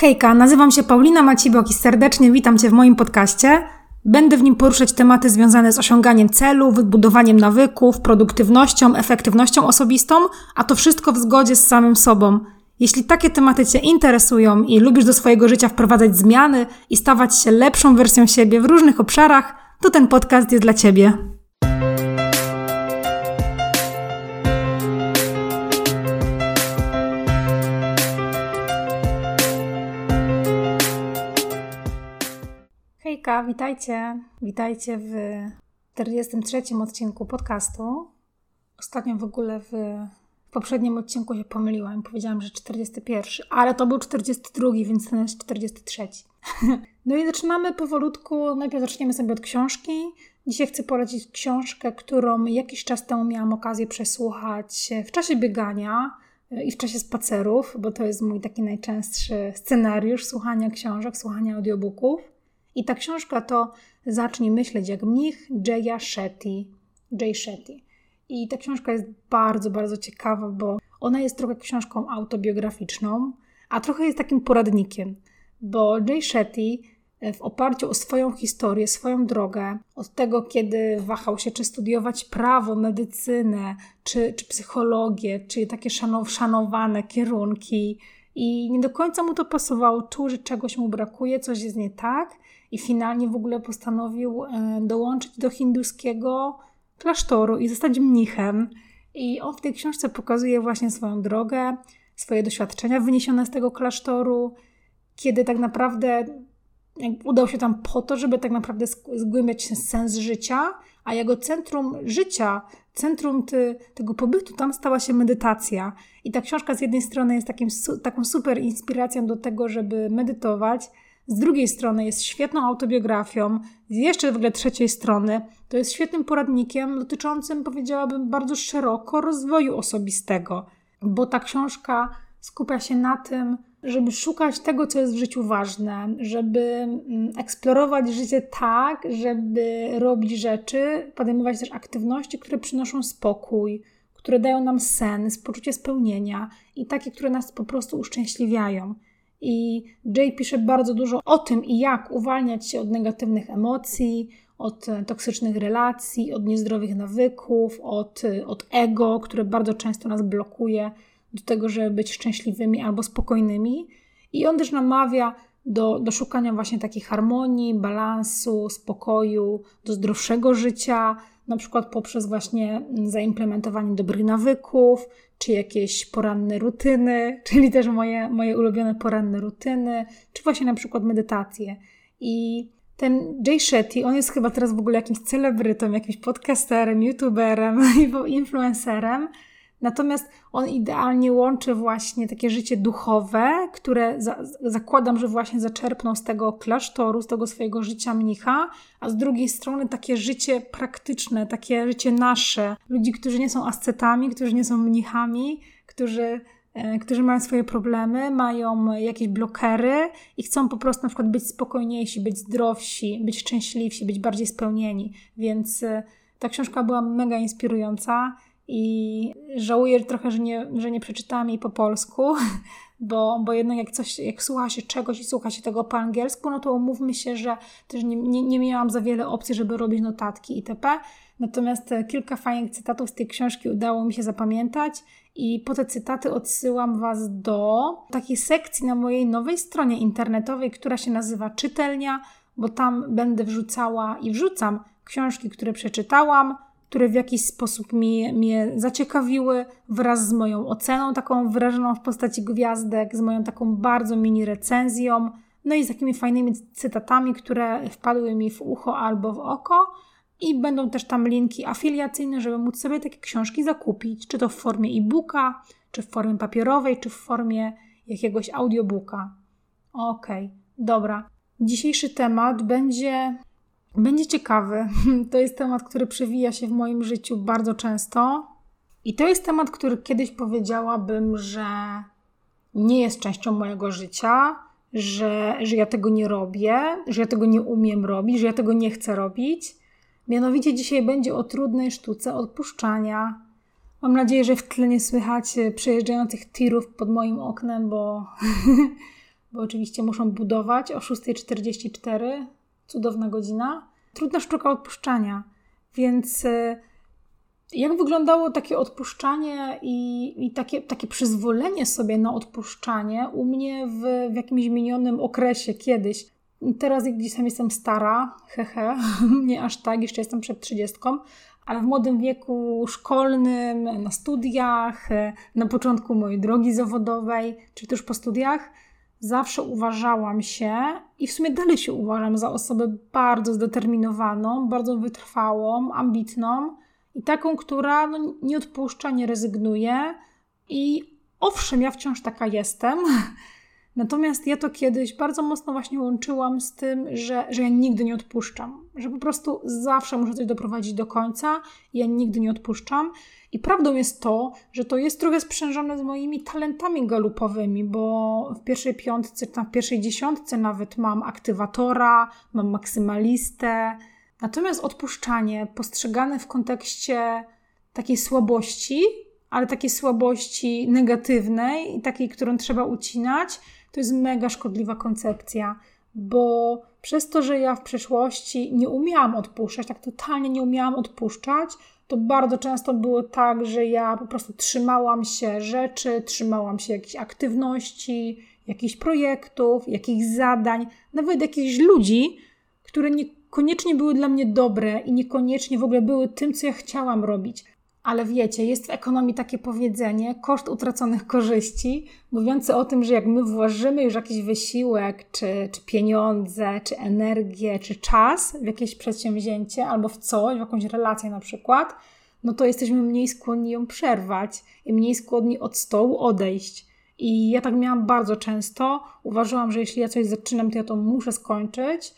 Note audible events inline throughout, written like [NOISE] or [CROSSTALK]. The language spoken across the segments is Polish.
Hejka, nazywam się Paulina Macibok i serdecznie witam Cię w moim podcaście. Będę w nim poruszać tematy związane z osiąganiem celów, budowaniem nawyków, produktywnością, efektywnością osobistą, a to wszystko w zgodzie z samym sobą. Jeśli takie tematy Cię interesują i lubisz do swojego życia wprowadzać zmiany i stawać się lepszą wersją siebie w różnych obszarach, to ten podcast jest dla Ciebie. Witajcie. Witajcie w 43 odcinku podcastu. Ostatnio w ogóle w, w poprzednim odcinku się pomyliłam. Powiedziałam, że 41, ale to był 42, więc ten jest 43. [LAUGHS] no i zaczynamy powolutku. Najpierw zaczniemy sobie od książki. Dzisiaj chcę polecić książkę, którą jakiś czas temu miałam okazję przesłuchać w czasie biegania i w czasie spacerów, bo to jest mój taki najczęstszy scenariusz słuchania książek, słuchania audiobooków. I ta książka to Zacznij myśleć jak mnich Jaya Shetty. Jay Shetty. I ta książka jest bardzo, bardzo ciekawa, bo ona jest trochę książką autobiograficzną, a trochę jest takim poradnikiem, bo Jay Shetty e, w oparciu o swoją historię, swoją drogę, od tego, kiedy wahał się, czy studiować prawo, medycynę, czy, czy psychologię, czy takie szanowane kierunki, i nie do końca mu to pasowało, czuł, że czegoś mu brakuje, coś jest nie tak i finalnie w ogóle postanowił e, dołączyć do hinduskiego klasztoru i zostać mnichem. I on w tej książce pokazuje właśnie swoją drogę, swoje doświadczenia wyniesione z tego klasztoru, kiedy tak naprawdę udał się tam po to, żeby tak naprawdę zgłębiać sens życia, a jego centrum życia, centrum ty, tego pobytu, tam stała się medytacja. I ta książka z jednej strony jest takim, taką super inspiracją do tego, żeby medytować, z drugiej strony jest świetną autobiografią, z jeszcze w ogóle trzeciej strony to jest świetnym poradnikiem dotyczącym, powiedziałabym, bardzo szeroko rozwoju osobistego, bo ta książka skupia się na tym, żeby szukać tego, co jest w życiu ważne, żeby mm, eksplorować życie tak, żeby robić rzeczy, podejmować też aktywności, które przynoszą spokój, które dają nam sens, poczucie spełnienia i takie, które nas po prostu uszczęśliwiają. I Jay pisze bardzo dużo o tym i jak uwalniać się od negatywnych emocji, od toksycznych relacji, od niezdrowych nawyków, od, od ego, które bardzo często nas blokuje do tego, żeby być szczęśliwymi albo spokojnymi. I on też namawia do, do szukania właśnie takiej harmonii, balansu, spokoju, do zdrowszego życia, na przykład poprzez właśnie zaimplementowanie dobrych nawyków, czy jakieś poranne rutyny, [LAUGHS] czyli też moje, moje ulubione poranne rutyny, czy właśnie na przykład medytację. I ten Jay Shetty, on jest chyba teraz w ogóle jakimś celebrytą, jakimś podcasterem, youtuberem, [LAUGHS] influencerem, Natomiast on idealnie łączy właśnie takie życie duchowe, które za, zakładam, że właśnie zaczerpnął z tego klasztoru, z tego swojego życia mnicha, a z drugiej strony takie życie praktyczne, takie życie nasze, ludzi, którzy nie są ascetami, którzy nie są mnichami, którzy e, którzy mają swoje problemy, mają jakieś blokery i chcą po prostu na przykład być spokojniejsi, być zdrowsi, być szczęśliwsi, być bardziej spełnieni. Więc e, ta książka była mega inspirująca i żałuję trochę, że nie, że nie przeczytałam jej po polsku, [LAUGHS] bo, bo jednak jak, coś, jak słucha się czegoś i słucha się tego po angielsku, no to umówmy się, że też nie, nie, nie miałam za wiele opcji, żeby robić notatki itp. Natomiast e, kilka fajnych cytatów z tej książki udało mi się zapamiętać i po te cytaty odsyłam Was do takiej sekcji na mojej nowej stronie internetowej, która się nazywa Czytelnia, bo tam będę wrzucała i wrzucam książki, które przeczytałam, które w jakiś sposób mnie, mnie zaciekawiły wraz z moją oceną, taką wyrażoną w postaci gwiazdek, z moją taką bardzo mini recenzją, no i z takimi fajnymi cytatami, które wpadły mi w ucho albo w oko. I będą też tam linki afiliacyjne, żeby móc sobie takie książki zakupić, czy to w formie e-booka, czy w formie papierowej, czy w formie jakiegoś audiobooka. Okej, okay, dobra. Dzisiejszy temat będzie będzie ciekawy. [LAUGHS] To jest temat, który przewija się w moim życiu bardzo często. I to jest temat, który kiedyś powiedziałabym, że nie jest częścią mojego życia, że, że ja tego nie robię, że ja tego nie umiem robić, że ja tego nie chcę robić. Mianowicie dzisiaj będzie o trudnej sztuce odpuszczania. Mam nadzieję, że w tle nie słychać przejeżdżających tirów pod moim oknem, bo, [LAUGHS] bo oczywiście muszą budować o 6.44, cudowna godzina. Trudna sztuka odpuszczania, więc y, jak wyglądało takie odpuszczanie i, i, takie, takie przyzwolenie sobie na odpuszczanie u mnie w, w jakimś minionym okresie kiedyś? Teraz gdzieś tam jestem stara, hehe, [LAUGHS] nie aż tak, jeszcze jestem przed trzydziestką, ale w młodym wieku szkolnym, na studiach, na początku mojej drogi zawodowej, czy też po studiach, zawsze uważałam się i w sumie dalej się uważam za osobę bardzo zdeterminowaną, bardzo wytrwałą, ambitną i taką, która no, nie odpuszcza, nie rezygnuje. I owszem, ja wciąż taka jestem. [LAUGHS] Natomiast ja to kiedyś bardzo mocno właśnie łączyłam z tym, że, że ja nigdy nie odpuszczam, że po prostu zawsze muszę coś doprowadzić do końca, ja nigdy nie odpuszczam. I prawdą jest to, że to jest trochę sprzężone z moimi talentami galupowymi, bo w pierwszej piątce, tam w pierwszej dziesiątce nawet mam aktywatora, mam maksymalistę. Natomiast odpuszczanie postrzegane w kontekście takiej słabości, ale takiej słabości negatywnej i takiej, którą trzeba ucinać, to jest mega szkodliwa koncepcja, bo przez to, że ja w przeszłości nie umiałam odpuszczać, tak totalnie nie umiałam odpuszczać, to bardzo często było tak, że ja po prostu trzymałam się rzeczy, trzymałam się jakichś aktywności, jakichś projektów, jakichś zadań, nawet jakichś ludzi, które niekoniecznie były dla mnie dobre i niekoniecznie w ogóle były tym, co ja chciałam robić. Ale wiecie, jest w ekonomii takie powiedzenie, koszt utraconych korzyści, mówiące o tym, że jak my włożymy już jakiś wysiłek, czy, czy pieniądze, czy energię, czy czas w jakieś przedsięwzięcie albo w coś, w jakąś relację na przykład, no to jesteśmy mniej skłonni ją przerwać i mniej skłonni od stołu odejść. I ja tak miałam bardzo często. Uważałam, że jeśli ja coś zaczynam, to ja to muszę skończyć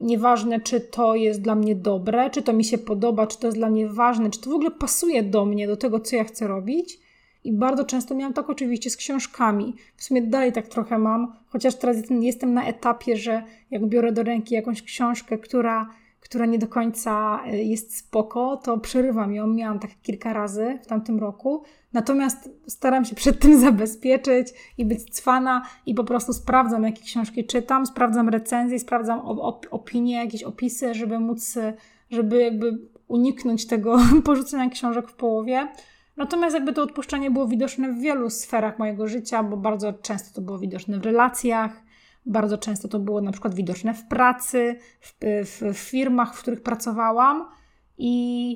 Nieważne, czy to jest dla mnie dobre, czy to mi się podoba, czy to jest dla mnie ważne, czy to w ogóle pasuje do mnie, do tego, co ja chcę robić. I bardzo często miałam tak oczywiście z książkami. W sumie dalej tak trochę mam, chociaż teraz jestem na etapie, że jak biorę do ręki jakąś książkę, która która nie do końca e, jest spoko, to przerywam ją. Miałam tak kilka razy w tamtym roku. Natomiast staram się przed tym [LAUGHS] zabezpieczyć i być cwana i po prostu sprawdzam, jakie książki czytam, sprawdzam recenzje, sprawdzam op opinie, jakieś opisy, żeby móc, żeby jakby uniknąć tego [LAUGHS] porzucenia książek w połowie. Natomiast jakby to odpuszczenie było widoczne w wielu sferach mojego życia, bo bardzo często to było widoczne w relacjach, bardzo często to było na przykład widoczne w pracy, w, w, w firmach, w których pracowałam. I,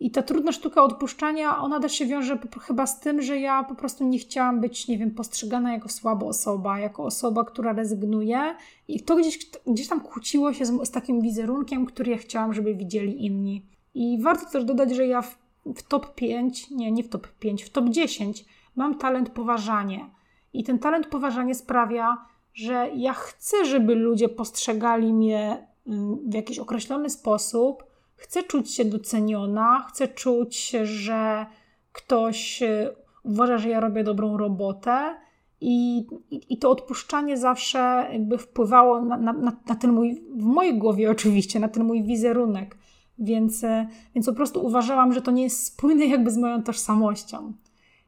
I ta trudna sztuka odpuszczania, ona też się wiąże chyba z tym, że ja po prostu nie chciałam być, nie wiem, postrzegana jako słaba osoba, jako osoba, która rezygnuje. I to gdzieś, gdzieś tam kłóciło się z, z takim wizerunkiem, który ja chciałam, żeby widzieli inni. I warto też dodać, że ja w, w top 5, nie, nie w top 5, w top 10 mam talent poważanie. I ten talent poważanie sprawia, że ja chcę, żeby ludzie postrzegali mnie mm, w jakiś określony sposób, chcę czuć się doceniona, chcę czuć, że ktoś y, uważa, że ja robię dobrą robotę. I, i, to odpuszczanie zawsze jakby wpływało na, na, na ten mój, w mojej głowie oczywiście, na ten mój wizerunek. Więc, y, więc po prostu uważałam, że to nie jest spójne jakby z moją tożsamością.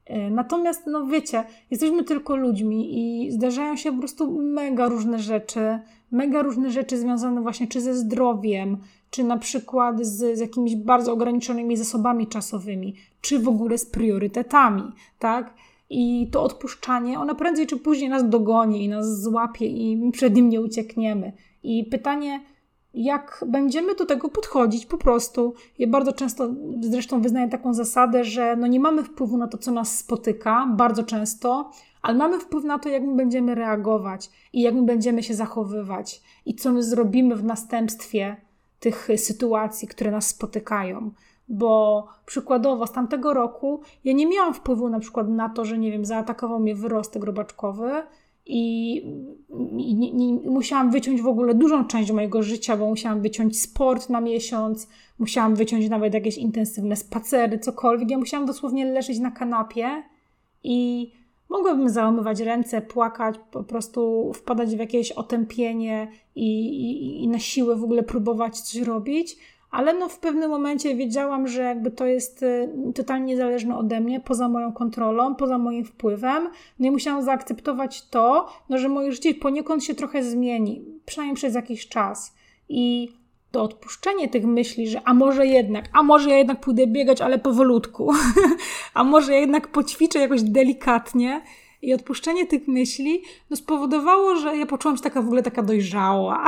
E, natomiast, no wiecie, jesteśmy tylko ludźmi i zdarzają się po prostu mega różne rzeczy, mega różne rzeczy związane właśnie czy ze zdrowiem, czy na przykład z, z jakimiś bardzo ograniczonymi zasobami czasowymi, czy w ogóle z priorytetami, tak? I to odpuszczanie, ona prędzej czy później nas dogoni i nas złapie i przed nim nie uciekniemy. I pytanie, jak będziemy do tego podchodzić po prostu. Ja bardzo często zresztą wyznaję taką zasadę, że no nie mamy wpływu na to, co nas spotyka, bardzo często, ale mamy wpływ na to, jak my będziemy reagować i jak my będziemy się zachowywać i co my zrobimy w następstwie tych sytuacji, które nas spotykają. Bo przykładowo z tamtego roku ja nie miałam wpływu na przykład na to, że nie wiem, zaatakował mnie wyrostek robaczkowy, i, i, musiałam wyciąć w ogóle dużą część mojego życia, bo musiałam wyciąć sport na miesiąc, musiałam wyciąć nawet jakieś intensywne spacery, cokolwiek. Ja musiałam dosłownie leżeć na kanapie i mogłabym załamywać ręce, płakać, po prostu wpadać w jakieś otępienie i, i, i na siłę w ogóle próbować coś robić, ale no w pewnym momencie wiedziałam, że jakby to jest y, totalnie niezależne ode mnie, poza moją kontrolą, poza moim wpływem. No i musiałam zaakceptować to, no, że moje życie poniekąd się trochę zmieni, przynajmniej przez jakiś czas. I to odpuszczenie tych myśli, że a może jednak, a może ja jednak pójdę biegać, ale powolutku, [LAUGHS] a może ja jednak poćwiczę jakoś delikatnie, i odpuszczenie tych myśli no, spowodowało, że ja poczułam się taka w ogóle taka dojrzała.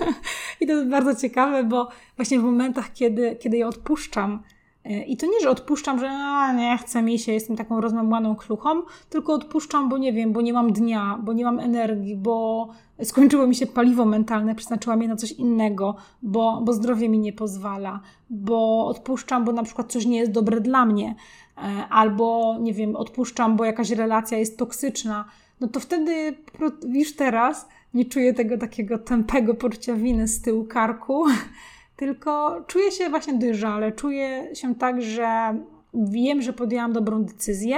[LAUGHS] I to jest bardzo ciekawe, bo właśnie w momentach, kiedy, kiedy je odpuszczam, e, i to nie, że odpuszczam, że a, nie chcę mi się, jestem taką rozmamłaną kluchą, tylko odpuszczam, bo nie wiem, bo nie mam dnia, bo nie mam energii, bo skończyło mi się paliwo mentalne, przeznaczyłam je na coś innego, bo, bo zdrowie mi nie pozwala, bo odpuszczam, bo na przykład coś nie jest dobre dla mnie. E, albo nie wiem, odpuszczam, bo jakaś relacja jest toksyczna, no to wtedy już teraz nie czuję tego takiego tępego poczucia winy z tyłu karku, [LAUGHS] tylko czuję się właśnie dojrzale, czuję się tak, że wiem, że podjęłam dobrą decyzję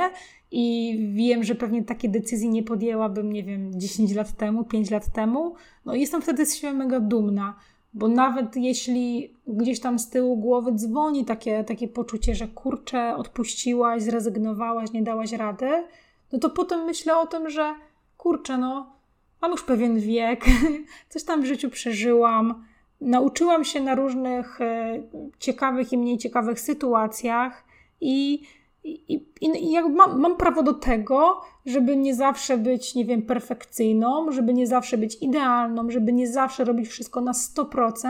i wiem, że pewnie takiej decyzji nie podjęłabym, nie wiem, 10 lat temu, 5 lat temu. No i jestem wtedy z siebie mega dumna, bo nawet jeśli gdzieś tam z tyłu głowy dzwoni takie, takie poczucie, że kurczę, odpuściłaś, zrezygnowałaś, nie dałaś rady, no to potem myślę o tym, że kurczę, no, mam już pewien wiek, [LAUGHS] coś tam w życiu przeżyłam, nauczyłam się na różnych e, ciekawych i mniej ciekawych sytuacjach i i, i, i mam, mam, prawo do tego, żeby nie zawsze być, nie wiem, perfekcyjną, żeby nie zawsze być idealną, żeby nie zawsze robić wszystko na 100%,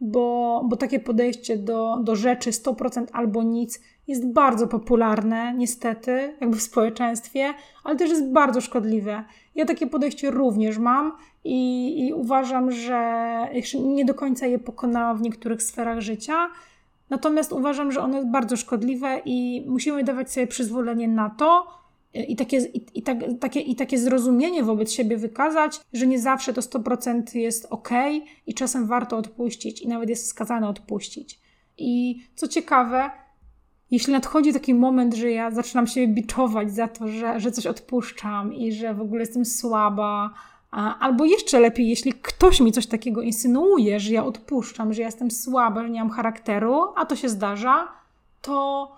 bo, bo takie podejście do, do rzeczy 100% albo nic jest bardzo popularne, niestety, jakby w społeczeństwie, ale też jest bardzo szkodliwe. Ja takie podejście również mam i, i uważam, że jeszcze nie do końca je pokonałam w niektórych sferach życia Natomiast uważam, że jest bardzo szkodliwe i musimy dawać sobie przyzwolenie na to i takie, i, i, tak, takie, i takie zrozumienie wobec siebie wykazać, że nie zawsze to 100% jest ok i czasem warto odpuścić i nawet jest wskazane odpuścić. I co ciekawe, jeśli nadchodzi taki moment, że ja zaczynam się biczować za to, że, że coś odpuszczam i że w ogóle jestem słaba, Albo jeszcze lepiej, jeśli ktoś mi coś takiego insynuuje, że ja odpuszczam, że ja jestem słaba, że nie mam charakteru, a to się zdarza, to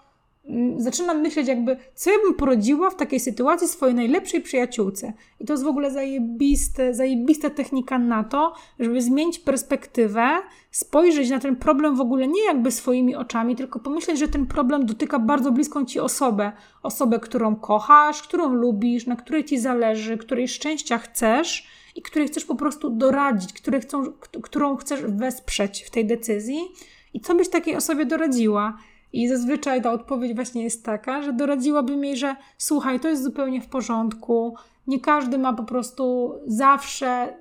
zaczynam myśleć, jakby, co ja bym porodziła w takiej sytuacji swojej najlepszej przyjaciółce. I to jest w ogóle zajebiste, zajebista technika na to, żeby zmienić perspektywę, spojrzeć na ten problem w ogóle nie jakby swoimi oczami, tylko pomyśleć, że ten problem dotyka bardzo bliską ci osobę. Osobę, którą kochasz, którą lubisz, na której ci zależy, której szczęścia chcesz i której chcesz po prostu doradzić, której chcą, którą chcesz wesprzeć w tej decyzji. I co byś takiej osobie doradziła? I zazwyczaj ta odpowiedź właśnie jest taka, że doradziłabym jej, że słuchaj, to jest zupełnie w porządku. Nie każdy ma po prostu zawsze,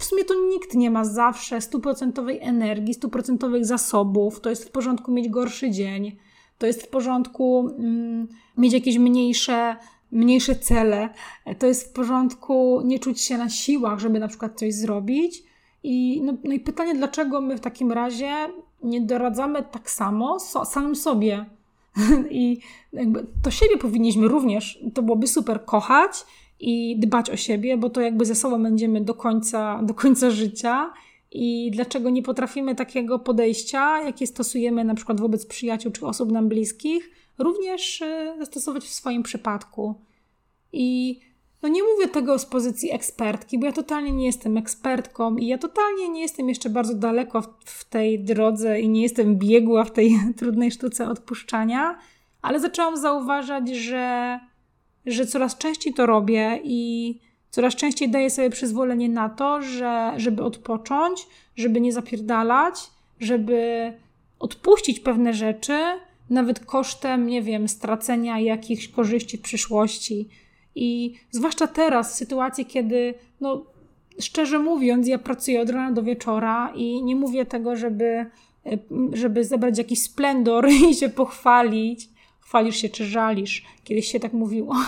w sumie to nikt nie ma zawsze stuprocentowej energii, stuprocentowych zasobów. To jest w porządku mieć gorszy dzień. To jest w porządku mm, mieć jakieś mniejsze, mniejsze cele. To jest w porządku nie czuć się na siłach, żeby na przykład coś zrobić. I, no, no i pytanie, dlaczego my w takim razie nie doradzamy tak samo so, samym sobie. [LAUGHS] I jakby to siebie powinniśmy również, to byłoby super, kochać i dbać o siebie, bo to jakby ze sobą będziemy do końca, [LAUGHS] do końca życia. I dlaczego nie potrafimy takiego podejścia, jakie stosujemy na przykład wobec przyjaciół czy osób nam bliskich, również zastosować w swoim przypadku. I no nie mówię tego z pozycji ekspertki, bo ja totalnie nie jestem ekspertką i ja totalnie nie jestem jeszcze bardzo daleko w, w tej drodze i nie jestem biegła w tej [LAUGHS] trudnej sztuce odpuszczania, ale zaczęłam zauważać, że, że coraz częściej to robię i coraz częściej daję sobie przyzwolenie na to, że, żeby odpocząć, żeby nie zapierdalać, żeby odpuścić pewne rzeczy, nawet kosztem, nie wiem, stracenia jakichś korzyści w przyszłości i zwłaszcza teraz, w sytuacji, kiedy, no, szczerze mówiąc, ja pracuję od rana do wieczora i nie mówię tego, żeby, e, żeby zebrać jakiś splendor [LAUGHS] i się pochwalić. Chwalisz się czy żalisz? Kiedyś się tak mówiło. [LAUGHS]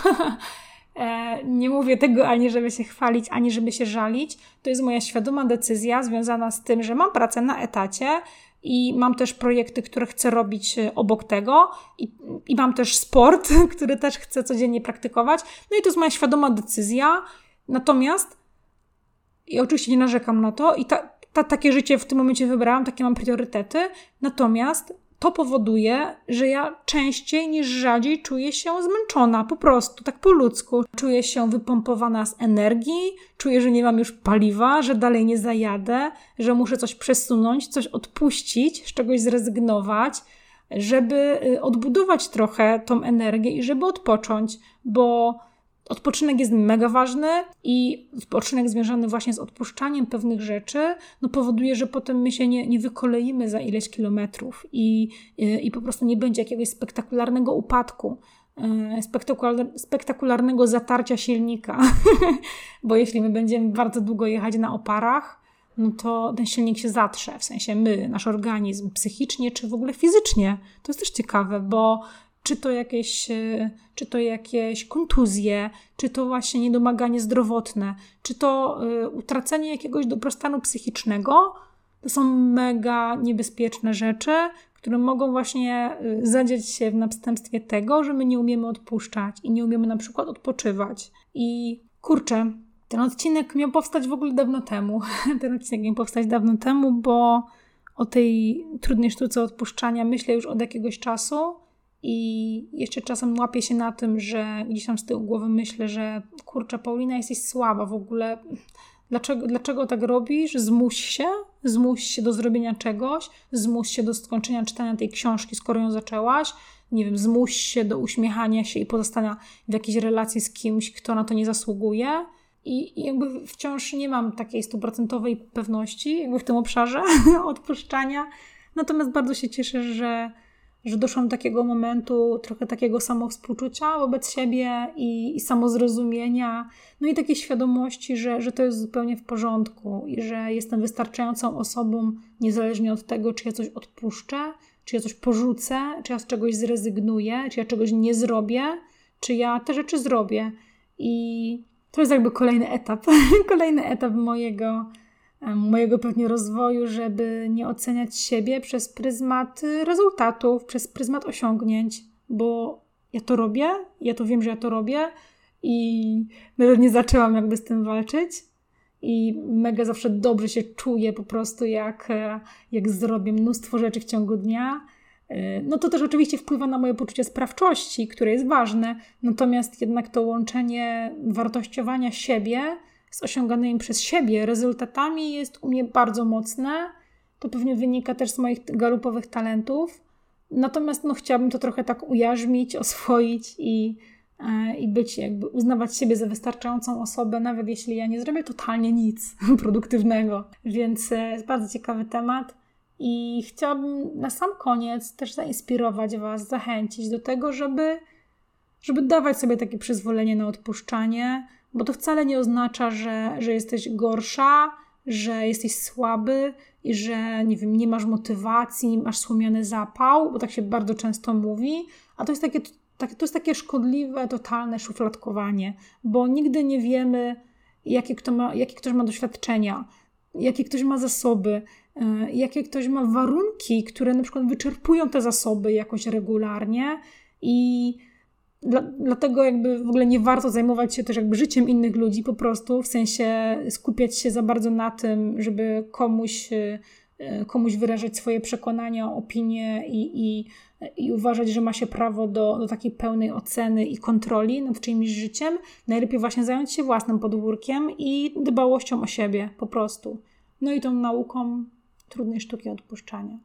E, nie mówię tego ani żeby się chwalić, ani żeby się żalić. To jest moja świadoma decyzja związana z tym, że mam pracę na etacie, i mam też projekty, które chcę robić e, obok tego i, i mam też sport, [LAUGHS] który też chcę codziennie praktykować. No i to jest moja świadoma decyzja. Natomiast i oczywiście nie narzekam na to i ta, ta, takie życie w tym momencie wybrałam, takie mam priorytety. Natomiast to powoduje, że ja częściej niż rzadziej czuję się zmęczona, po prostu, tak po ludzku. Czuję się wypompowana z energii, czuję, że nie mam już paliwa, że dalej nie zajadę, że muszę coś przesunąć, coś odpuścić, z czegoś zrezygnować, żeby y, odbudować trochę tą energię i żeby odpocząć, bo Odpoczynek jest mega ważny i odpoczynek związany właśnie z odpuszczaniem pewnych rzeczy no powoduje, że potem my się nie, nie wykoleimy za ileś kilometrów i, i, i po prostu nie będzie jakiegoś spektakularnego upadku, e, spektakular, spektakularnego zatarcia silnika. [LAUGHS] Bo jeśli my będziemy bardzo długo jechać na oparach, no to ten silnik się zatrze, w sensie my, nasz organizm, psychicznie czy w ogóle fizycznie. To jest też ciekawe, bo czy to jakieś, e, czy to jakieś kontuzje, czy to właśnie niedomaganie zdrowotne, czy to e, utracenie jakiegoś dobrostanu psychicznego, to są mega niebezpieczne rzeczy, które mogą właśnie e, zadziać się w następstwie tego, że my nie umiemy odpuszczać i nie umiemy na przykład odpoczywać. I kurczę, ten odcinek miał powstać w ogóle dawno temu. [LAUGHS] Ten odcinek miał powstać dawno temu, bo o tej trudnej sztuce odpuszczania myślę już od jakiegoś czasu. I jeszcze czasem łapię się na tym, że gdzieś tam z tyłu głowy myślę, że kurczę, Paulina, jesteś słaba w ogóle. Dlaczego, dlaczego tak robisz? Zmuś się, zmuś się do zrobienia czegoś, zmuś się do skończenia czytania tej książki, skoro ją zaczęłaś. Nie wiem, zmuś się do uśmiechania się i pozostania w jakiejś relacji z kimś, kto na to nie zasługuje. I, i jakby wciąż nie mam takiej stuprocentowej pewności jakby w tym obszarze [LAUGHS] odpuszczania. Natomiast bardzo się cieszę, że że doszłam do takiego momentu trochę takiego samowspółczucia wobec siebie i, i samozrozumienia, no i takiej świadomości, że, że to jest zupełnie w porządku i że jestem wystarczającą osobą, niezależnie od tego, czy ja coś odpuszczę, czy ja coś porzucę, czy ja z czegoś zrezygnuję, czy ja czegoś nie zrobię, czy ja te rzeczy zrobię. I to jest jakby kolejny etap, [LAUGHS] kolejny etap mojego mojego pewnie rozwoju, żeby nie oceniać siebie przez pryzmat rezultatów, przez pryzmat osiągnięć, bo ja to robię, ja to wiem, że ja to robię i nawet nie zaczęłam jakby z tym walczyć. I mega zawsze dobrze się czuję po prostu, jak, jak zrobię mnóstwo rzeczy w ciągu dnia. No to też oczywiście wpływa na moje poczucie sprawczości, które jest ważne, natomiast jednak to łączenie wartościowania siebie z osiąganymi przez siebie rezultatami jest u mnie bardzo mocne. To pewnie wynika też z moich galupowych talentów. Natomiast no, chciałabym to trochę tak ujarzmić, [LAUGHS] oswoić i, e, i być, jakby uznawać siebie za wystarczającą osobę, nawet jeśli ja nie zrobię totalnie nic [LAUGHS] produktywnego. Więc e, jest bardzo ciekawy temat. I chciałabym na sam koniec też zainspirować Was, zachęcić do tego, żeby, żeby dawać sobie takie przyzwolenie na odpuszczanie, bo to wcale nie oznacza, że, że jesteś gorsza, że jesteś słaby i że nie wiem, nie masz motywacji, masz słomiany zapał, bo tak się bardzo często mówi, a to jest takie, tak, to jest takie szkodliwe, totalne szufladkowanie, bo nigdy nie wiemy, jakie, kto ma, jakie ktoś ma doświadczenia, jakie ktoś ma zasoby, e, jakie ktoś ma warunki, które na przykład wyczerpują te zasoby jakoś regularnie i dla, dlatego jakby w ogóle nie warto zajmować się też jakby życiem innych ludzi po prostu, w sensie skupiać się za bardzo na tym, żeby komuś, e, komuś wyrażać swoje przekonania, opinie i, i, i uważać, że ma się prawo do, do takiej pełnej oceny i kontroli nad czyimś życiem. Najlepiej właśnie zająć się własnym podwórkiem i dbałością o siebie po prostu. No i tą nauką trudnej sztuki odpuszczania.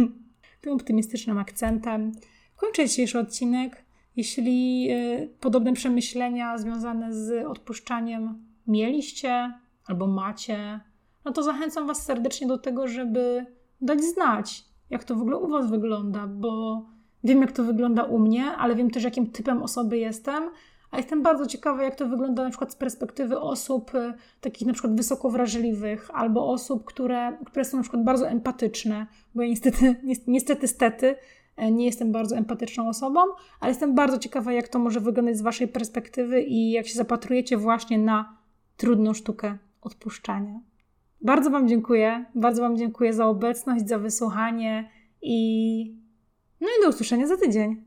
[LAUGHS] Tym optymistycznym akcentem kończę dzisiejszy odcinek. Jeśli y, podobne przemyślenia związane z odpuszczaniem mieliście albo macie, no to zachęcam Was serdecznie do tego, żeby dać znać, jak to w ogóle u Was wygląda, bo wiem, jak to wygląda u mnie, ale wiem też, jakim typem osoby jestem. A jestem bardzo ciekawa, jak to wygląda na przykład z perspektywy osób y, takich na przykład wysoko wrażliwych, albo osób, które, które są na przykład bardzo empatyczne, bo ja niestety, niestety, stety, nie jestem bardzo empatyczną osobą, ale jestem bardzo ciekawa, jak to może wyglądać z Waszej perspektywy i jak się zapatrujecie właśnie na trudną sztukę odpuszczania. Bardzo Wam dziękuję. Bardzo Wam dziękuję za obecność, za wysłuchanie i no i do usłyszenia za tydzień.